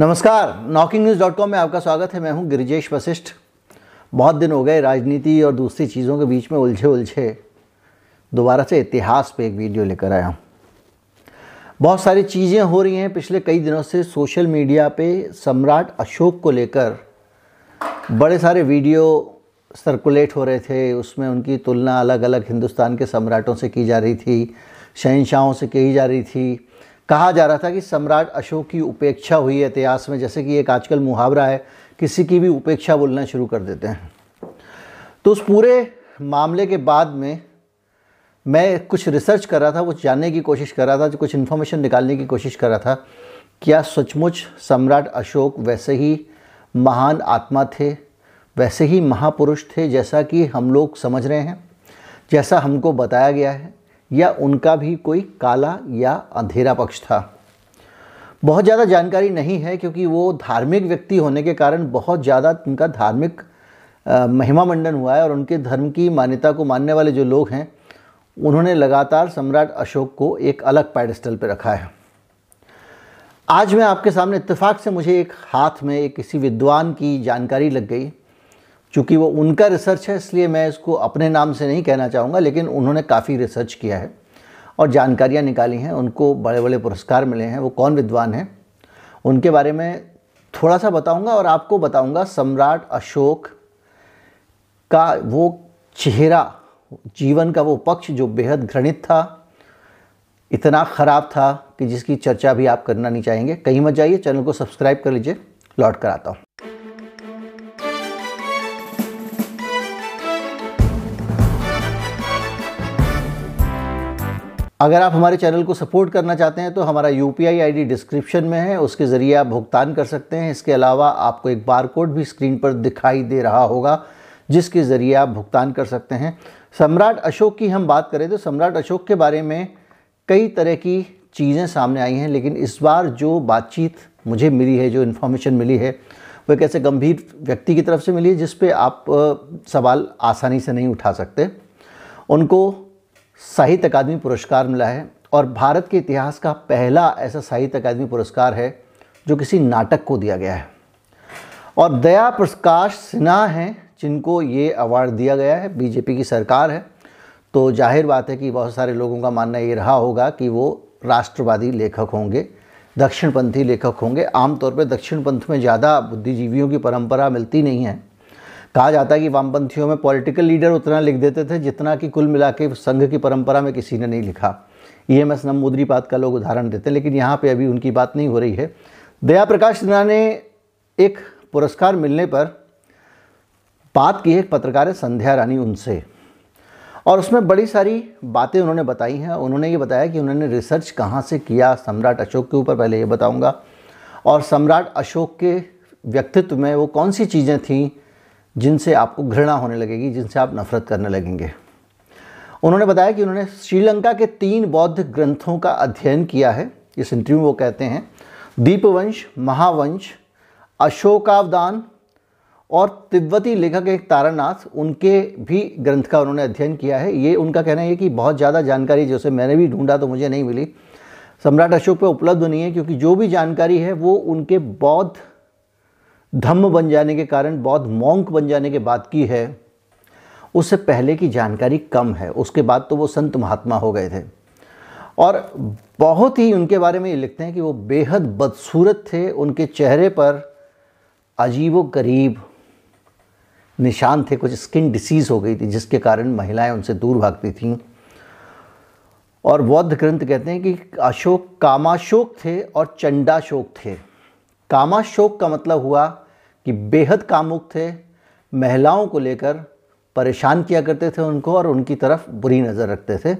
नमस्कार knocking news dot com में आपका स्वागत है। मैं हूँ गिरिजेश वशिष्ठ। बहुत दिन हो गए राजनीति और दूसरी चीज़ों के बीच में उलझे उलझे। दोबारा से इतिहास पे एक वीडियो लेकर आया हूँ। बहुत सारी चीज़ें हो रही हैं। पिछले कई दिनों से सोशल मीडिया पे सम्राट अशोक को लेकर बड़े सारे वीडियो सर्कुलेट हो रहे थे। उसमें उनकी तुलना अलग अलग हिंदुस्तान के सम्राटों से की जा रही थी शहनशाहों से की जा रही थी। कहा जा रहा था कि सम्राट अशोक की उपेक्षा हुई है इतिहास में, जैसे कि एक आजकल मुहावरा है, किसी की भी उपेक्षा बोलना शुरू कर देते हैं। तो उस पूरे मामले के बाद में मैं कुछ रिसर्च कर रहा था, कुछ जानने की कोशिश कर रहा था, कुछ इन्फॉर्मेशन निकालने की कोशिश कर रहा था, क्या सचमुच सम्राट अशोक वैसे ही महान आत्मा थे, वैसे ही महापुरुष थे, जैसा कि हम लोग समझ रहे हैं, जैसा हमको बताया गया है? या उनका भी कोई काला या अंधेरा पक्ष था। बहुत ज़्यादा जानकारी नहीं है क्योंकि वो धार्मिक व्यक्ति होने के कारण बहुत ज़्यादा उनका धार्मिक महिमा मंडन हुआ है और उनके धर्म की मान्यता को मानने वाले जो लोग हैं, उन्होंने लगातार सम्राट अशोक को एक अलग पैडस्टल पर रखा है। आज मैं आपके सामने इत्तेफाक से मुझे एक हाथ में, एक किसी विद्वान की जानकारी लग गई। चूँकि वो उनका रिसर्च है, इसलिए मैं इसको अपने नाम से नहीं कहना चाहूँगा, लेकिन उन्होंने काफ़ी रिसर्च किया है और जानकारियाँ निकाली हैं, उनको बड़े बड़े पुरस्कार मिले हैं, वो कौन विद्वान हैं, उनके बारे में थोड़ा सा बताऊँगा और आपको बताऊँगा, सम्राट अशोक का वो चेहरा, जीवन का वो पक्ष जो बेहद घृणित था, इतना ख़राब था कि जिसकी चर्चा भी आप करना नहीं चाहेंगे। कहीं मत जाइए, चैनल को सब्सक्राइब कर लीजिए, लौट कर आता हूँ। अगर आप हमारे चैनल को सपोर्ट करना चाहते हैं तो हमारा यू पी आई डिस्क्रिप्शन में है। उसके ज़रिए आप भुगतान कर सकते हैं। इसके अलावा आपको एक बार कोड भी स्क्रीन पर दिखाई दे रहा होगा, जिसके ज़रिए आप भुगतान कर सकते हैं। सम्राट अशोक की हम बात करें तो सम्राट अशोक के बारे में कई तरह की चीज़ें सामने आई हैं, लेकिन इस बार जो बातचीत मुझे मिली है, जो इन्फॉर्मेशन मिली है, वो एक ऐसे गंभीर व्यक्ति की तरफ़ से मिली है, जिस पे आप सवाल आसानी से नहीं उठा सकते। उनको साहित्य अकादमी पुरस्कार मिला है और भारत के इतिहास का पहला ऐसा साहित्य अकादमी पुरस्कार है जो किसी नाटक को दिया गया है। और दया प्रकाश सिन्हा हैं, जिनको ये अवार्ड दिया गया है। बीजेपी की सरकार है। तो ज़ाहिर बात है कि बहुत सारे लोगों का मानना ये रहा होगा कि वो राष्ट्रवादी लेखक होंगे, दक्षिणपंथी लेखक होंगे। आमतौर पर दक्षिण पंथ में ज़्यादा बुद्धिजीवियों की परंपरा मिलती नहीं है। कहा जाता है कि वामपंथियों में पॉलिटिकल लीडर उतना लिख देते थे जितना कि कुल मिला के संघ की परंपरा में किसी ने नहीं लिखा। ई एम एस नमूद्रीपात का लोग उदाहरण देते हैं, लेकिन यहाँ पे अभी उनकी बात नहीं हो रही है। दया प्रकाश सिन्हा ने एक पुरस्कार मिलने पर बात की है एक पत्रकार है, संध्या रानी उनसे। और उसमें बड़ी सारी बातें उन्होंने बताई हैं। उन्होंने ये बताया कि उन्होंने रिसर्च कहाँ से किया, सम्राट अशोक के ऊपर पहले ये बताऊँगा। और सम्राट अशोक के व्यक्तित्व में वो कौन सी चीज़ें थीं जिनसे आपको घृणा होने लगेगी, जिनसे आप नफरत करने लगेंगे। उन्होंने बताया कि उन्होंने श्रीलंका के तीन बौद्ध ग्रंथों का अध्ययन किया है। इस इंटरव्यू वो कहते हैं, दीपवंश, महावंश, अशोकावदान और तिब्बती लेखक एक तारानाथ, उनके भी ग्रंथ का उन्होंने अध्ययन किया है। ये उनका कहना है कि बहुत ज़्यादा जानकारी जैसे मैंने भी ढूंढा तो मुझे नहीं मिली। सम्राट अशोक पर उपलब्ध नहीं है, क्योंकि जो भी जानकारी है वो उनके बौद्ध धम्म बन जाने के कारण, बौद्ध मोंक बन जाने के बाद की है। उससे पहले की जानकारी कम है। उसके बाद तो वो संत महात्मा हो गए थे। और बहुत ही उनके बारे में ये लिखते हैं कि वो बेहद बदसूरत थे। उनके चेहरे पर अजीब गरीब निशान थे। कुछ स्किन डिसीज़ हो गई थी, जिसके कारण महिलाएँ उनसे दूर भागती थीं। और बौद्ध ग्रंथ कहते हैं कि अशोक कामाशोक थे और चंडाशोक थे। कामाशोक का मतलब हुआ कि बेहद कामुक थे, महिलाओं को लेकर परेशान किया करते थे उनको और उनकी तरफ़ बुरी नज़र रखते थे।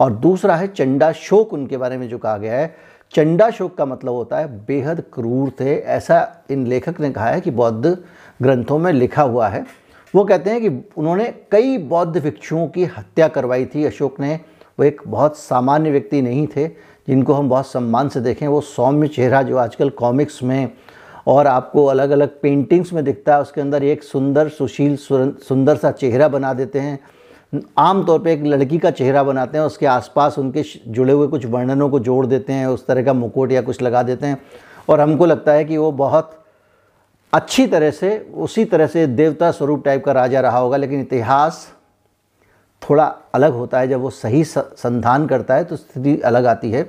और दूसरा है चंडा शोक उनके बारे में जो कहा गया है। चंडा शोक का मतलब होता है बेहद क्रूर थे। ऐसा इन लेखक ने कहा है कि बौद्ध ग्रंथों में लिखा हुआ है। वो कहते हैं कि उन्होंने कई बौद्ध भिक्षुओं की हत्या करवाई थी। अशोक ने, वो एक बहुत सामान्य व्यक्ति नहीं थे, जिनको हम बहुत सम्मान से देखें। वो सौम्य चेहरा जो आजकल कॉमिक्स में और आपको अलग अलग पेंटिंग्स में दिखता है, उसके अंदर एक सुंदर, सुशील सुंदर सा चेहरा बना देते हैं। आम तौर पे एक लड़की का चेहरा बनाते हैं, उसके आसपास उनके जुड़े हुए कुछ वर्णनों को जोड़ देते हैं, उस तरह का मुकुट या कुछ लगा देते हैं। और हमको लगता है कि वो बहुत अच्छी तरह से, उसी तरह से देवता स्वरूप टाइप का राजा रहा होगा, लेकिन इतिहास थोड़ा अलग होता है। जब वो सही संधान करता है तो स्थिति अलग आती है।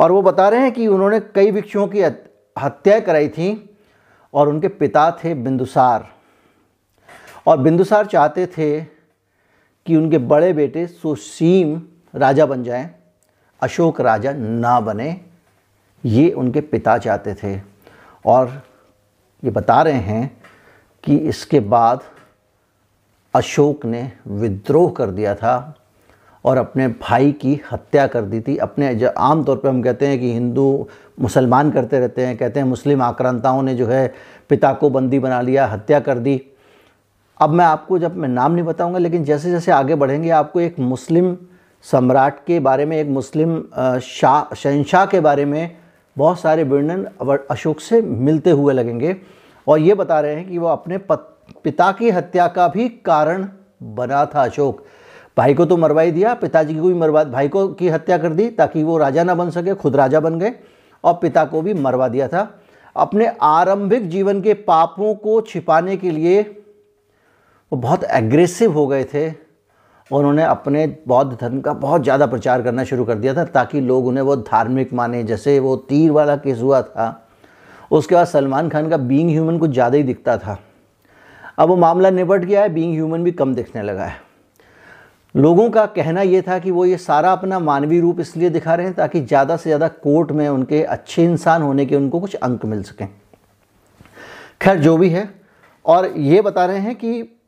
और वो बता रहे हैं कि उन्होंने कई भिक्षुओं की हत्या कराई थी और उनके पिता थे बिंदुसार। और बिंदुसार चाहते थे कि उनके बड़े बेटे सुसीम राजा बन जाएँ, अशोक राजा ना बने, ये उनके पिता चाहते थे। और ये बता रहे हैं कि इसके बाद अशोक ने विद्रोह कर दिया था। और अपने भाई की हत्या कर दी थी। अपने जो आम तौर पे हम कहते हैं कि हिंदू मुसलमान करते रहते हैं कहते हैं मुस्लिम आक्रांताओं ने जो है पिता को बंदी बना लिया हत्या कर दी। अब मैं आपको जब मैं नाम नहीं बताऊँगा लेकिन जैसे जैसे आगे बढ़ेंगे आपको एक मुस्लिम सम्राट के बारे में एक मुस्लिम शाह शहनशाह के बारे में बहुत सारे वर्णन अशोक से मिलते हुए लगेंगे। और ये बता रहे हैं कि वो अपने पत, पिता की हत्या का भी कारण बना था अशोक। भाई को तो मरवा ही दिया, पिताजी को भी मरवा, भाई को की हत्या कर दी ताकि वो राजा ना बन सके, खुद राजा बन गए और पिता को भी मरवा दिया था। अपने आरंभिक जीवन के पापों को छिपाने के लिए वो बहुत एग्रेसिव हो गए थे। उन्होंने अपने बौद्ध धर्म का बहुत ज़्यादा प्रचार करना शुरू कर दिया था ताकि लोग उन्हें वो धार्मिक माने, जैसे वो तीर वाला केस हुआ था। उसके बाद सलमान खान का बीइंग ह्यूमन कुछ ज़्यादा ही दिखता था। अब वो मामला निपट गया है बीइंग ह्यूमन भी कम दिखने लगा है। लोगों का कहना ये था कि वो ये सारा अपना मानवीय रूप इसलिए दिखा रहे हैं ताकि ज़्यादा से ज़्यादा कोर्ट में उनके अच्छे इंसान होने के उनको कुछ अंक मिल सकें। खैर, जो भी है। और ये बता रहे हैं कि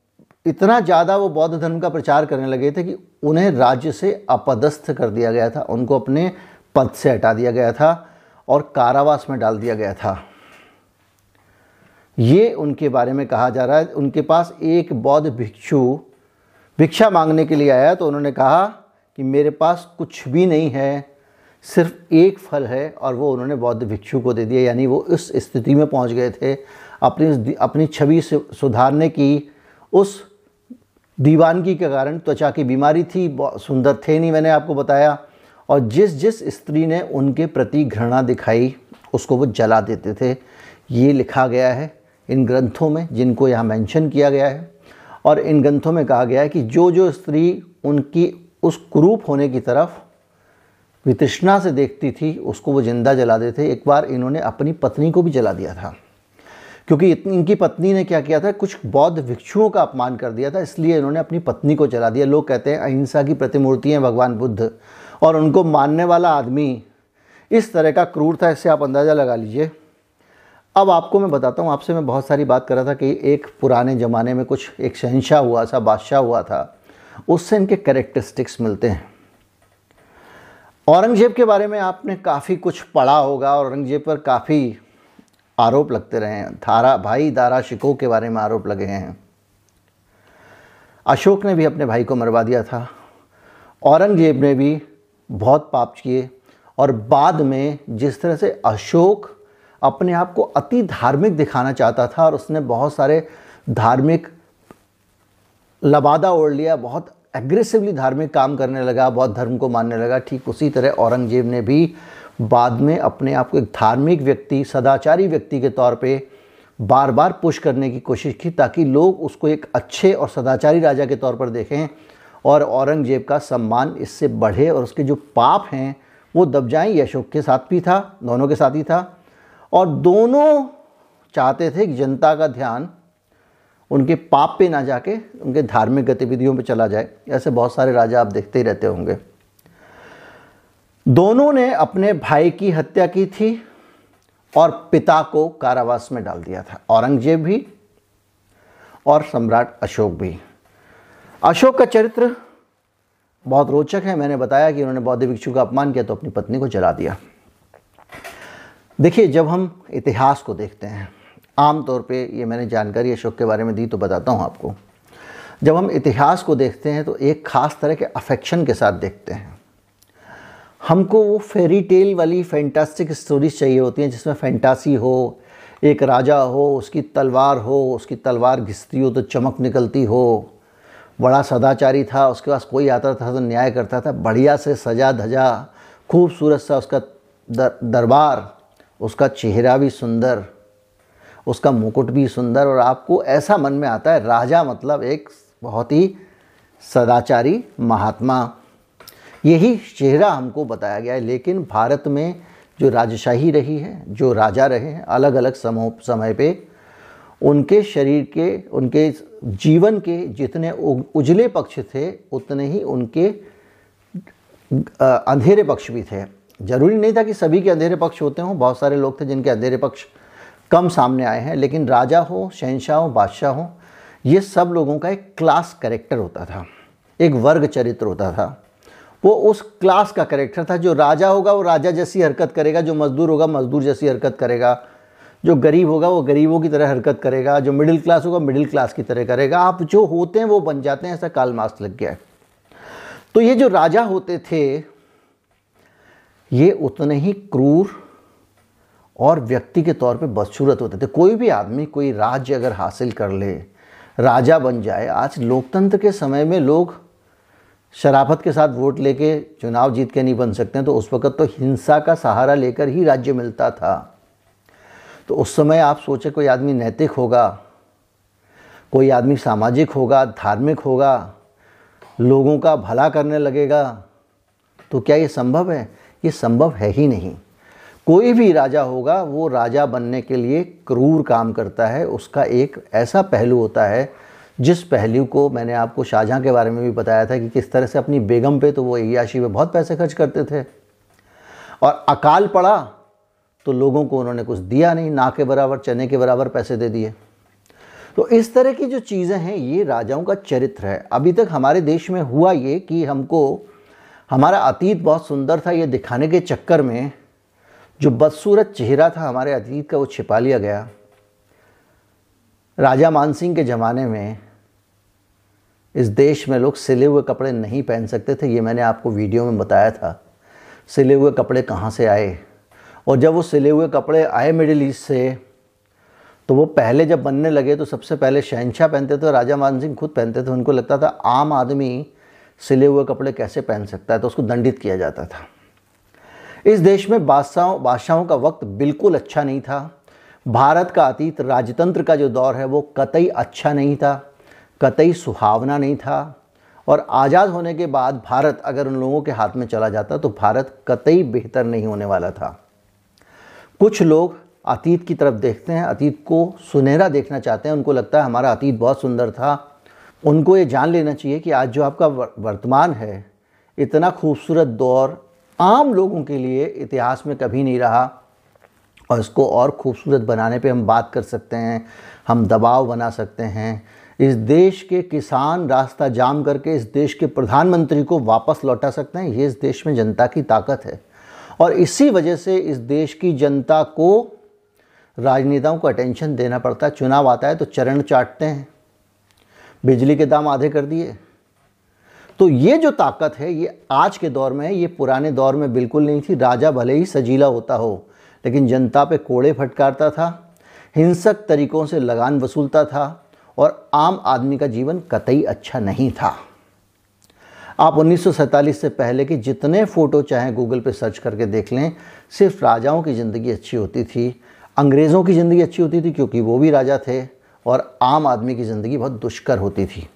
इतना ज़्यादा वो बौद्ध धर्म का प्रचार करने लगे थे कि उन्हें राज्य से अपदस्थ कर दिया गया था, उनको अपने पद से हटा दिया गया था और कारावास में डाल दिया गया था। ये उनके बारे में कहा जा रहा है। उनके पास एक बौद्ध भिक्षु भिक्षा मांगने के लिए आया तो उन्होंने कहा कि मेरे पास कुछ भी नहीं है, सिर्फ़ एक फल है, और वो उन्होंने बौद्ध भिक्षु को दे दिया, यानी वो इस स्थिति में पहुँच गए थे, अपनी अपनी छवि सुधारने की। उस दीवानगी के कारण त्वचा की बीमारी थी सुंदर थे नहीं, मैंने आपको बताया। और जिस जिस स्त्री ने उनके प्रति घृणा दिखाई, उसको वो जला देते थे। ये लिखा गया है इन ग्रंथों में, जिनको यहाँ मेंशन किया गया है। और इन ग्रंथों में कहा गया है कि जो जो स्त्री उनकी, उस कुरूप होने की तरफ़ वितृष्णा से देखती थी, उसको वो ज़िंदा जला देते थे। एक बार इन्होंने अपनी पत्नी को भी जला दिया था। क्योंकि इनकी पत्नी ने क्या किया था? कुछ बौद्ध भिक्षुओं का अपमान कर दिया था, इसलिए इन्होंने अपनी पत्नी को जला दिया। लोग कहते हैं, अहिंसा की प्रतिमूर्ति हैं भगवान बुद्ध, और उनको मानने वाला आदमी, इस तरह का क्रूर था इससे आप अंदाज़ा लगा लीजिए अब आपको मैं बताता हूँ, आपसे मैं बहुत सारी बात कर रहा था कि एक पुराने ज़माने में कुछ एक शहनशाह हुआ था, बादशाह हुआ था, उससे इनके करेक्टरिस्टिक्स मिलते हैं। औरंगज़ेब के बारे में आपने काफ़ी कुछ पढ़ा होगा और औरंगज़ेब पर काफ़ी आरोप लगते रहे हैं थारा भाई दारा शिको के बारे में आरोप लगे हैं। अशोक ने भी अपने भाई को मरवा दिया था, औरंगज़ेब ने भी बहुत पाप किए और बाद में जिस तरह से अशोक अपने आप को अति धार्मिक दिखाना चाहता था और उसने बहुत सारे धार्मिक लबादा ओढ़ लिया, बहुत एग्रेसिवली धार्मिक काम करने लगा, बहुत धर्म को मानने लगा। ठीक उसी तरह औरंगज़ेब ने भी बाद में अपने आप को एक धार्मिक व्यक्ति, सदाचारी व्यक्ति के तौर पे बार बार पुश करने की कोशिश की ताकि लोग उसको एक अच्छे और सदाचारी राजा के तौर पर देखें और औरंगज़ेब का सम्मान इससे बढ़े और उसके जो पाप हैं, वो दब जाएँ। ये अशोक के साथ भी था, दोनों के साथ ही था। और दोनों चाहते थे कि जनता का ध्यान उनके पाप पे ना जाके, उनके धार्मिक गतिविधियों पे चला जाए। ऐसे बहुत सारे राजा आप देखते ही रहते होंगे। दोनों ने अपने भाई की हत्या की थी और पिता को कारावास में डाल दिया था। औरंगज़ेब भी और सम्राट अशोक भी। अशोक का चरित्र बहुत रोचक है। मैंने बताया कि उन्होंने बौद्ध भिक्षु का अपमान किया तो अपनी पत्नी को जला दिया। देखिए जब हम इतिहास को देखते हैं आम तौर पे ये मैंने जानकारी अशोक के बारे में दी तो बताता हूँ आपको। जब हम इतिहास को देखते हैं तो एक ख़ास तरह के अफेक्शन के साथ देखते हैं। हमको वो फेरी टेल वाली फैंटास्टिक स्टोरीज चाहिए होती हैं जिसमें फैंटासी हो एक राजा हो उसकी तलवार हो उसकी तलवार घिसती हो तो चमक निकलती हो। बड़ा सदाचारी था उसके पास कोई आता था तो न्याय करता था बढ़िया से सजा धजा खूबसूरत सा उसका दर, दरबार उसका चेहरा भी सुंदर, उसका मुकुट भी सुंदर और आपको ऐसा मन में आता है, राजा मतलब एक बहुत ही सदाचारी महात्मा। यही चेहरा हमको बताया गया है, लेकिन भारत में जो राजशाही रही है, जो राजा रहे हैं अलग अलग समूह, समय पे उनके शरीर के, उनके जीवन के जितने उजले पक्ष थे, उतने ही उनके अंधेरे पक्ष भी थे। ज़रूरी नहीं था कि सभी के अंधेरे पक्ष होते हों, बहुत सारे लोग थे जिनके अंधेरे पक्ष कम सामने आए हैं, लेकिन राजा हो शहनशाह हो बादशाह हो ये सब लोगों का एक क्लास करेक्टर होता था, एक वर्ग चरित्र होता था। वो उस क्लास का करेक्टर था जो राजा होगा, वो राजा जैसी हरकत करेगा, जो मजदूर होगा, मजदूर जैसी हरकत करेगा। जो गरीब होगा, वो गरीबों की तरह हरकत करेगा, जो मिडिल क्लास होगा मिडिल क्लास की तरह करेगा। आप जो होते हैं, वो बन जाते हैं, ऐसा काल लग गया है। तो ये जो राजा होते थे ये उतने ही क्रूर और व्यक्ति के तौर पे बदसूरत होते थे। कोई भी आदमी, कोई राज्य अगर हासिल कर ले, राजा बन जाए, आज लोकतंत्र के समय में लोग शराफत के साथ वोट लेके चुनाव जीत के नहीं बन सकते तो उस वक्त तो हिंसा का सहारा लेकर ही राज्य मिलता था। तो उस समय आप सोचे कोई आदमी नैतिक होगा, कोई आदमी सामाजिक होगा, धार्मिक होगा, लोगों का भला करने लगेगा तो क्या ये संभव है? ये संभव है ही नहीं। कोई भी राजा होगा, वो राजा बनने के लिए क्रूर काम करता है। उसका एक ऐसा पहलू होता है, जिस पहलू को मैंने आपको शाहजहाँ के बारे में भी बताया था कि किस तरह से अपनी बेगम पे तो वो अयाशी पे बहुत पैसे खर्च करते थे। और अकाल पड़ा तो लोगों को उन्होंने कुछ दिया नहीं, ना के बराबर, चने के बराबर पैसे दे दिए। तो इस तरह की जो चीज़ें हैं, ये राजाओं का चरित्र है। अभी तक हमारे देश में हुआ ये कि हमको हमारा अतीत बहुत सुंदर था, ये दिखाने के चक्कर में जो बदसूरत चेहरा था हमारे अतीत का, वो छिपा लिया गया। राजा मानसिंह के ज़माने में इस देश में लोग सिले हुए कपड़े नहीं पहन सकते थे, ये मैंने आपको वीडियो में बताया था। सिले हुए कपड़े कहाँ से आए? और जब वो सिले हुए कपड़े आए मिडिल ईस्ट से तो वो पहले जब बनने लगे तो सबसे पहले शहनशाह पहनते थे राजा मान सिंह खुद पहनते थे। उनको लगता था आम आदमी सिले हुए कपड़े कैसे पहन सकता है तो उसको दंडित किया जाता था। इस देश में बादशाहों बादशाहों का वक्त बिल्कुल अच्छा नहीं था। भारत का अतीत, राजतंत्र का जो दौर है, वो कतई अच्छा नहीं था, कतई सुहावना नहीं था। और आज़ाद होने के बाद भारत अगर उन लोगों के हाथ में चला जाता तो भारत कतई बेहतर नहीं होने वाला था। कुछ लोग अतीत की तरफ़ देखते हैं, अतीत को सुनहरा देखना चाहते हैं। उनको लगता है हमारा अतीत बहुत सुंदर था उनको ये जान लेना चाहिए कि आज जो आपका वर्तमान है, इतना खूबसूरत दौर आम लोगों के लिए इतिहास में कभी नहीं रहा। और इसको और खूबसूरत बनाने पे हम बात कर सकते हैं, हम दबाव बना सकते हैं। इस देश के किसान रास्ता जाम करके इस देश के प्रधानमंत्री को वापस लौटा सकते हैं, ये इस देश में जनता की ताकत है। और इसी वजह से इस देश की जनता को राजनेताओं को अटेंशन देना पड़ता है। चुनाव आता है तो चरण चाटते हैं। बिजली के दाम आधे कर दिए। तो ये जो ताकत है, ये आज के दौर में है ये पुराने दौर में बिल्कुल नहीं थी। राजा भले ही सजीला होता हो, लेकिन जनता पे कोड़े फटकारता था, हिंसक तरीक़ों से लगान वसूलता था, और आम आदमी का जीवन कतई अच्छा नहीं था। आप उन्नीस सौ सैंतालीस से पहले के जितने फ़ोटो चाहें गूगल पे सर्च करके देख लें, सिर्फ़ राजाओं की ज़िंदगी अच्छी होती थी, अंग्रेज़ों की ज़िंदगी अच्छी होती थी, क्योंकि वो भी राजा थे। और आम आदमी की ज़िंदगी बहुत दुष्कर होती थी।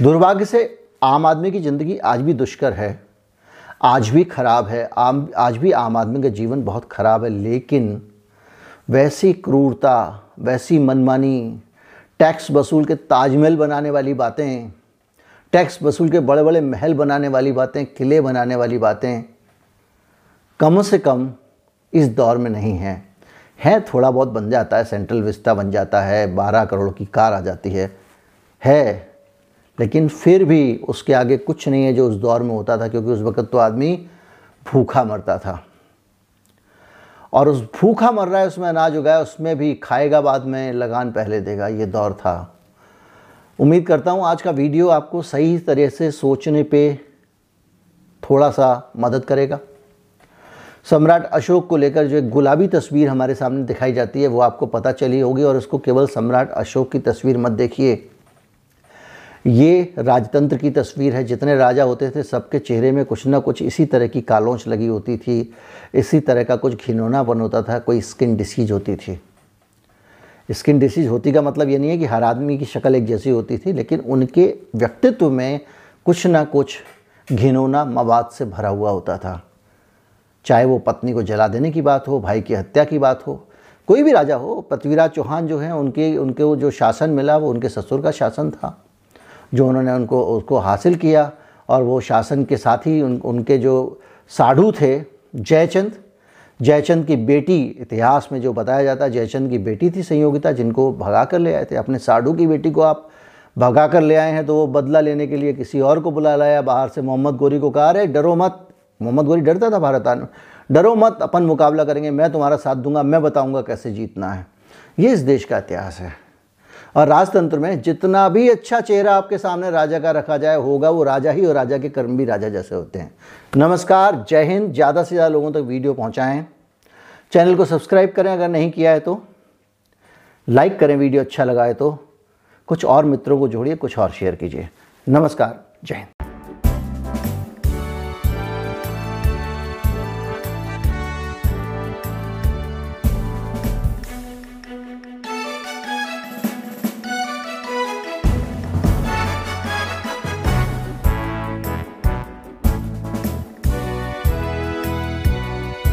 दुर्भाग्य से आम आदमी की ज़िंदगी आज भी दुष्कर है। आज भी ख़राब है। आम, आज भी आम आदमी का जीवन बहुत ख़राब है, लेकिन वैसी क्रूरता, वैसी मनमानी, टैक्स वसूल के ताजमहल बनाने वाली बातें, टैक्स वसूल के बड़े बड़े महल बनाने वाली बातें, किले बनाने वाली बातें कम से कम इस दौर में नहीं हैं। है, थोड़ा बहुत बन जाता है, सेंट्रल विस्ता बन जाता है, बारह करोड़ की कार आ जाती है है, लेकिन फिर भी उसके आगे कुछ नहीं है जो उस दौर में होता था, क्योंकि उस वक़्त तो आदमी भूखा मरता था। और उस भूखा मर रहा है, उसमें अनाज उगाया, उसमें भी खाएगा बाद में, लगान पहले देगा, ये दौर था। उम्मीद करता हूँ आज का वीडियो आपको सही तरह से सोचने पे थोड़ा सा मदद करेगा। सम्राट अशोक को लेकर जो एक गुलाबी तस्वीर हमारे सामने दिखाई जाती है, वो आपको पता चली होगी और इसको केवल सम्राट अशोक की तस्वीर मत देखिए। ये राजतंत्र की तस्वीर है। जितने राजा होते थे, सबके चेहरे में कुछ ना कुछ इसी तरह की कालोंच लगी होती थी। इसी तरह का कुछ घिनौना बन होता था, कोई स्किन डिसीज होती थी। स्किन डिसीज होती का मतलब ये नहीं है कि हर आदमी की शक्ल एक जैसी होती थी, लेकिन उनके व्यक्तित्व में कुछ ना कुछ घिनौना मवाद से भरा हुआ होता था। चाहे वो पत्नी को जला देने की बात हो भाई की हत्या की बात हो कोई भी राजा हो पृथ्वीराज चौहान जो हैं उनके उनके वो जो शासन मिला वो उनके ससुर का शासन था जो उन्होंने उनको उसको हासिल किया और वो शासन के साथ ही उन, उनके जो साढ़ू थे जयचंद जयचंद की बेटी इतिहास में जो बताया जाता है जयचंद की बेटी थी संयोगिता जिनको भगा कर ले आए थे अपने साढ़ू की बेटी को आप भगा कर ले आए हैं तो वो बदला लेने के लिए किसी और को बुला लाया बाहर से मोहम्मद गोरी को कहा रहे डरो मत। मोहम्मद गोरी डरता था भारत में डरो मत, अपन मुकाबला करेंगे, मैं तुम्हारा साथ दूँगा, मैं बताऊँगा कैसे जीतना है। ये इस देश का इतिहास है। और राजतंत्र में जितना भी अच्छा चेहरा आपके सामने राजा का रखा जाए, होगा वो राजा ही, और राजा के कर्म भी राजा जैसे होते हैं। नमस्कार, जय हिंद। ज़्यादा से ज़्यादा लोगों तक वीडियो पहुँचाएँ। चैनल को सब्सक्राइब करें अगर नहीं किया है तो। लाइक करें वीडियो अच्छा लगा है तो। कुछ और मित्रों को जोड़िए, कुछ और शेयर कीजिए। नमस्कार, जय हिंद।